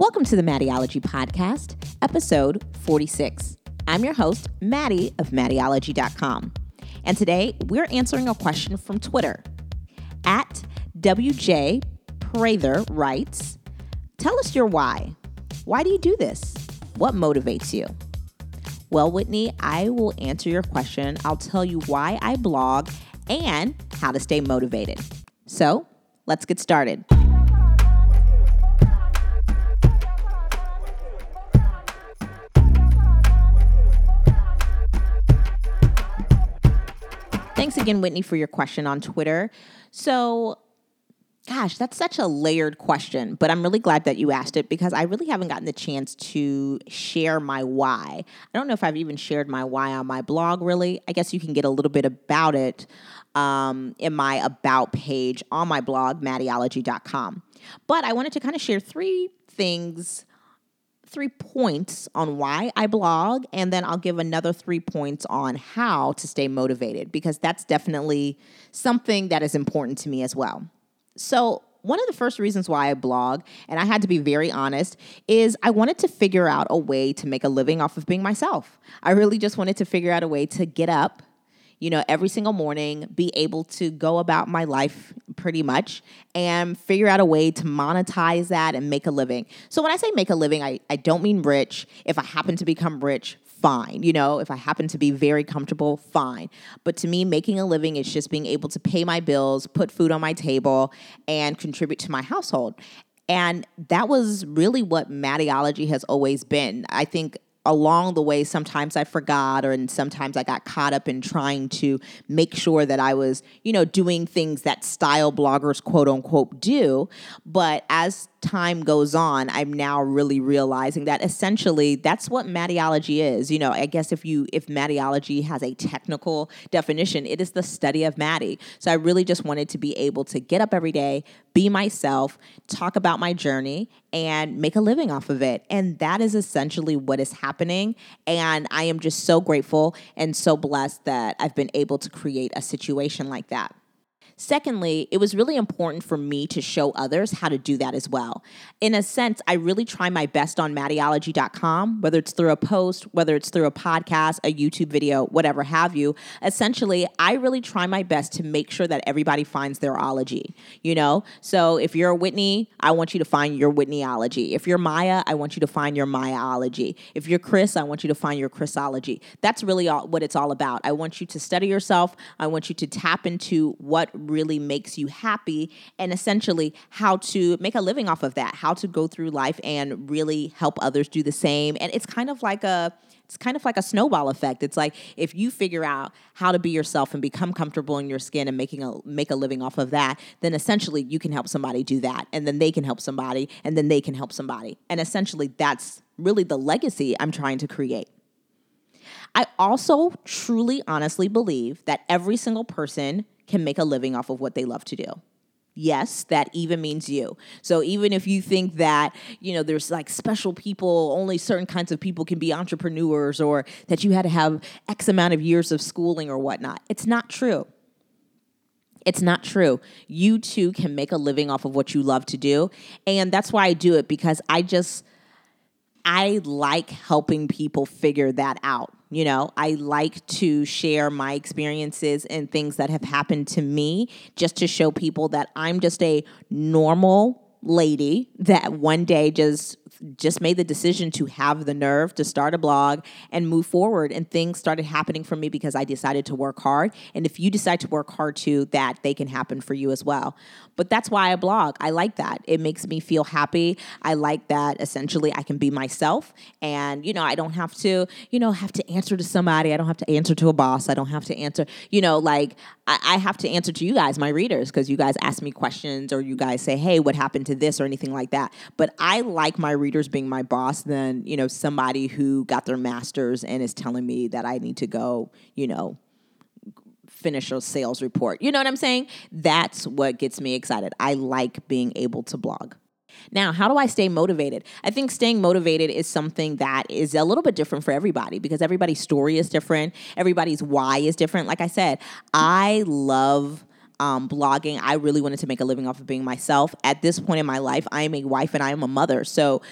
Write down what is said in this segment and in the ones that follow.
Welcome to the Mattieologie Podcast, episode 46. I'm your host, Mattie of Mattieologie.com. And today we're answering a question from Twitter. At WJ Prather writes, Tell us your why. Why do you do this? What motivates you? Well, Whitney, I will answer your question. I'll tell you why I blog and how to stay motivated. So let's get started. Again, Whitney, for your question on Twitter. So, gosh, that's such a layered question, but I'm really glad that you asked it because I really haven't gotten the chance to share my why. I don't know if I've even shared my why on my blog, really. I guess you can get a little bit about it um, in my About page on my blog, mattieologie.com. But I wanted to kind of share three things three points on why I blog, and then I'll give another three points on how to stay motivated because that's definitely something that is important to me as well. So, one of the first reasons why I blog, and I had to be very honest, is I wanted to figure out a way to make a living off of being myself. I really just wanted to figure out a way to get up you know, every single morning, be able to go about my life pretty much and figure out a way to monetize that and make a living. So when I say make a living, I, I don't mean rich. If I happen to become rich, fine. You know, if I happen to be very comfortable, fine. But to me, making a living is just being able to pay my bills, put food on my table, and contribute to my household. And that was really what Mattieologie has always been. I think along the way, sometimes I forgot, or and sometimes I got caught up in trying to make sure that I was, you know, doing things that style bloggers quote unquote do. But as time goes on, I'm now really realizing that essentially that's what Mattieologie is. You know, I guess if you if Mattieologie has a technical definition, it is the study of Mattie. So I really just wanted to be able to get up every day, be myself, talk about my journey, and make a living off of it. And that is essentially what is happening. And I am just so grateful and so blessed that I've been able to create a situation like that. Secondly, it was really important for me to show others how to do that as well. In a sense, I really try my best on mattieologie.com, whether it's through a post, whether it's through a podcast, a YouTube video, whatever have you. Essentially, I really try my best to make sure that everybody finds their ology, you know? So if you're a Whitney, I want you to find your Whitneyology. If you're Maya, I want you to find your Mayaology. If you're Chris, I want you to find your Chrisology. That's really all, what it's all about. I want you to study yourself. I want you to tap into what really makes you happy and essentially how to make a living off of that, how to go through life and really help others do the same. And it's kind of like a it's kind of like a snowball effect. It's like if you figure out how to be yourself and become comfortable in your skin and making a make a living off of that, then essentially you can help somebody do that and then they can help somebody and then they can help somebody. And essentially that's really the legacy I'm trying to create. I also truly honestly believe that every single person can make a living off of what they love to do. Yes, that even means you. So even if you think that, you know, there's like special people, only certain kinds of people can be entrepreneurs or that you had to have X amount of years of schooling or whatnot, it's not true. It's not true. You too can make a living off of what you love to do. And that's why I do it because I just, I like helping people figure that out. You know, I like to share my experiences and things that have happened to me just to show people that I'm just a normal lady that one day just just made the decision to have the nerve to start a blog and move forward and things started happening for me because I decided to work hard. And if you decide to work hard too that they can happen for you as well. But that's why I blog. I like that. It makes me feel happy. I like that essentially I can be myself. And you know I don't have to you know have to answer to somebody. I don't have to answer to a boss. I don't have to answer you know like I, I have to answer to you guys my readers because you guys ask me questions or you guys say hey what happened to this? or anything like that. But I like my readers readers being my boss than, you know, somebody who got their master's and is telling me that I need to go, you know, finish a sales report. You know what I'm saying? That's what gets me excited. I like being able to blog. Now, how do I stay motivated? I think staying motivated is something that is a little bit different for everybody because everybody's story is different, everybody's why is different. Like I said, I love um, blogging. I really wanted to make a living off of being myself. At this point in my life, I am a wife and I am a mother. So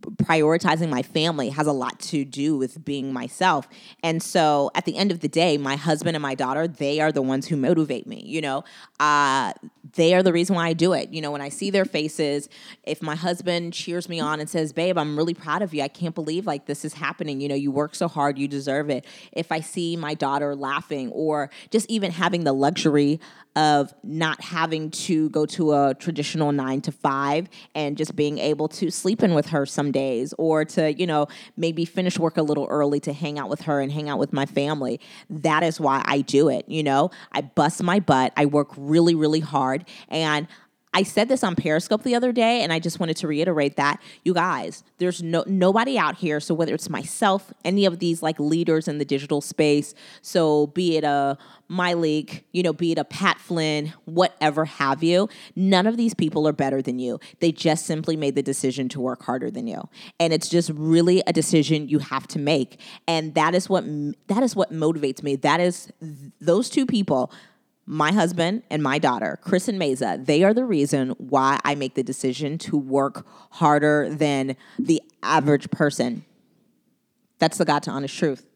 prioritizing my family has a lot to do with being myself. And so at the end of the day, my husband and my daughter, they are the ones who motivate me, you know. Uh, they are the reason why I do it. You know, when I see their faces, if my husband cheers me on and says, "Babe, I'm really proud of you. I can't believe like this is happening. You know, you work so hard, you deserve it." If I see my daughter laughing or just even having the luxury of not having to go to a traditional 9 to 5 and just being able to sleep in with her some days or to, you know, maybe finish work a little early to hang out with her and hang out with my family. That is why I do it, you know? I bust my butt. I work really really hard and I said this on Periscope the other day, and I just wanted to reiterate that you guys, there's no nobody out here. So whether it's myself, any of these like leaders in the digital space, so be it a Myleik, you know, be it a Pat Flynn, whatever have you, none of these people are better than you. They just simply made the decision to work harder than you, and it's just really a decision you have to make, and that is what that is what motivates me. That is those two people my husband and my daughter, Chris and Mesa, they are the reason why I make the decision to work harder than the average person. That's the God to honest truth.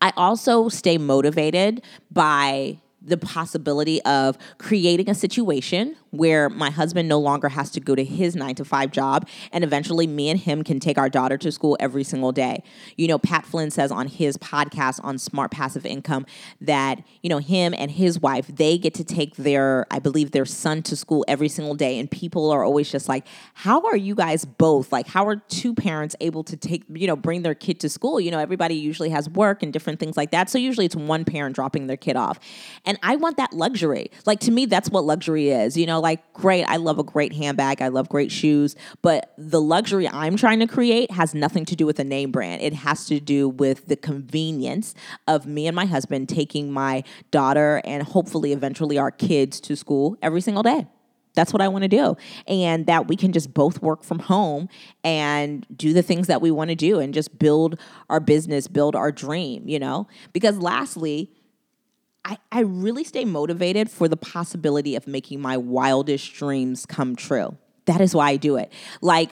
I also stay motivated by the possibility of creating a situation where my husband no longer has to go to his nine to five job and eventually me and him can take our daughter to school every single day. You know, Pat Flynn says on his podcast on smart passive income that, you know, him and his wife, they get to take their, I believe, their son to school every single day. And people are always just like, how are you guys both? Like, how are two parents able to take, you know, bring their kid to school? You know, everybody usually has work and different things like that. So usually it's one parent dropping their kid off. And I want that luxury. Like, to me, that's what luxury is. You know, like, great, I love a great handbag, I love great shoes, but the luxury I'm trying to create has nothing to do with a name brand. It has to do with the convenience of me and my husband taking my daughter and hopefully eventually our kids to school every single day. That's what I want to do. And that we can just both work from home and do the things that we want to do and just build our business, build our dream, you know? Because lastly, I, I really stay motivated for the possibility of making my wildest dreams come true. That is why I do it. Like,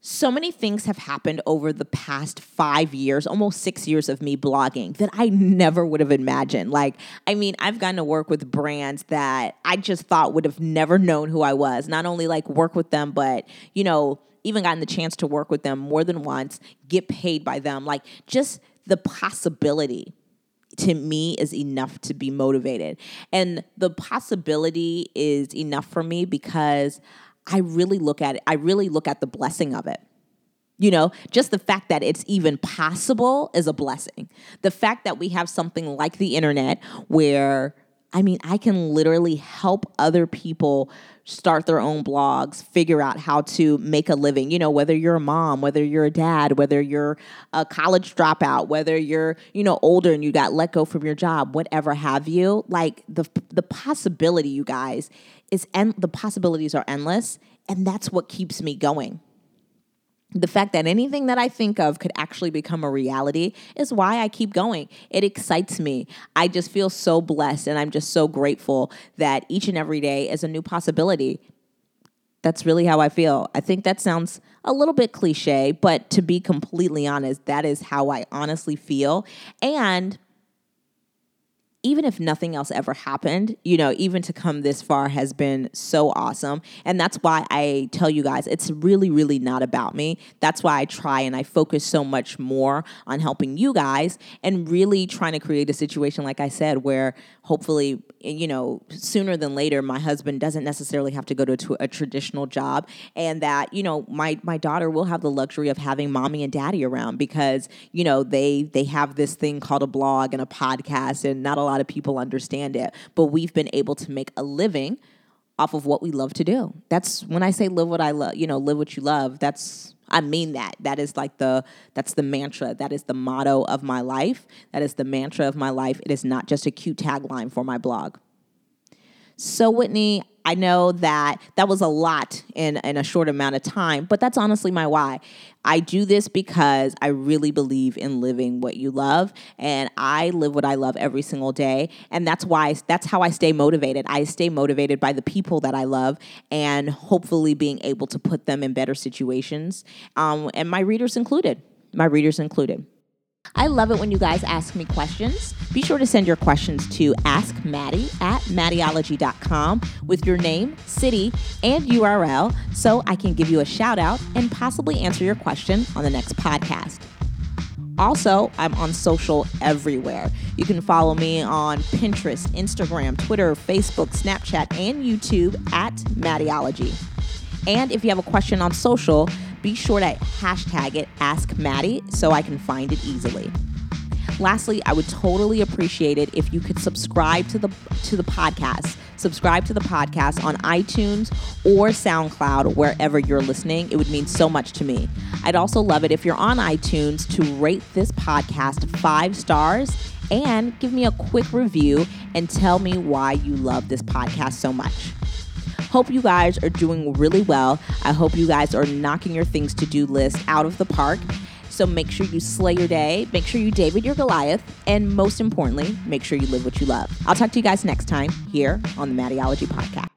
so many things have happened over the past five years, almost six years of me blogging that I never would have imagined. Like, I mean, I've gotten to work with brands that I just thought would have never known who I was. Not only like work with them, but, you know, even gotten the chance to work with them more than once, get paid by them. Like, just the possibility to me is enough to be motivated. And the possibility is enough for me because I really look at it, I really look at the blessing of it. You know, just the fact that it's even possible is a blessing. The fact that we have something like the internet where I mean, I can literally help other people start their own blogs, figure out how to make a living. You know, whether you're a mom, whether you're a dad, whether you're a college dropout, whether you're, you know, older and you got let go from your job, whatever have you. Like the the possibility, you guys, is and the possibilities are endless, and that's what keeps me going the fact that anything that I think of could actually become a reality is why I keep going. It excites me. I just feel so blessed and I'm just so grateful that each and every day is a new possibility. That's really how I feel. I think that sounds a little bit cliche, but to be completely honest, that is how I honestly feel. And even if nothing else ever happened, you know, even to come this far has been so awesome. And that's why I tell you guys, it's really, really not about me. That's why I try and I focus so much more on helping you guys and really trying to create a situation, like I said, where hopefully, you know, sooner than later, my husband doesn't necessarily have to go to a traditional job and that, you know, my, my daughter will have the luxury of having mommy and daddy around because, you know, they, they have this thing called a blog and a podcast and not a lot of people understand it, but we've been able to make a living off of what we love to do. That's when I say live what I love, you know, live what you love. That's I mean that. That is like the that's the mantra. That is the motto of my life. That is the mantra of my life. It is not just a cute tagline for my blog. So Whitney, I know that that was a lot in, in a short amount of time, but that's honestly my why. I do this because I really believe in living what you love, and I live what I love every single day. And that's why, that's how I stay motivated. I stay motivated by the people that I love and hopefully being able to put them in better situations, um, and my readers included. My readers included. I love it when you guys ask me questions. Be sure to send your questions to Ask Mattie at Mattieologie.com with your name, city, and URL so I can give you a shout out and possibly answer your question on the next podcast. Also, I'm on social everywhere. You can follow me on Pinterest, Instagram, Twitter, Facebook, Snapchat, and YouTube at Mattieologie. And if you have a question on social, be sure to hashtag it Ask Mattie so I can find it easily. Lastly, I would totally appreciate it if you could subscribe to the to the podcast. Subscribe to the podcast on iTunes or SoundCloud wherever you're listening. It would mean so much to me. I'd also love it if you're on iTunes to rate this podcast 5 stars and give me a quick review and tell me why you love this podcast so much. Hope you guys are doing really well. I hope you guys are knocking your things to do list out of the park. So make sure you slay your day, make sure you David your Goliath, and most importantly, make sure you live what you love. I'll talk to you guys next time here on the Mattieologie Podcast.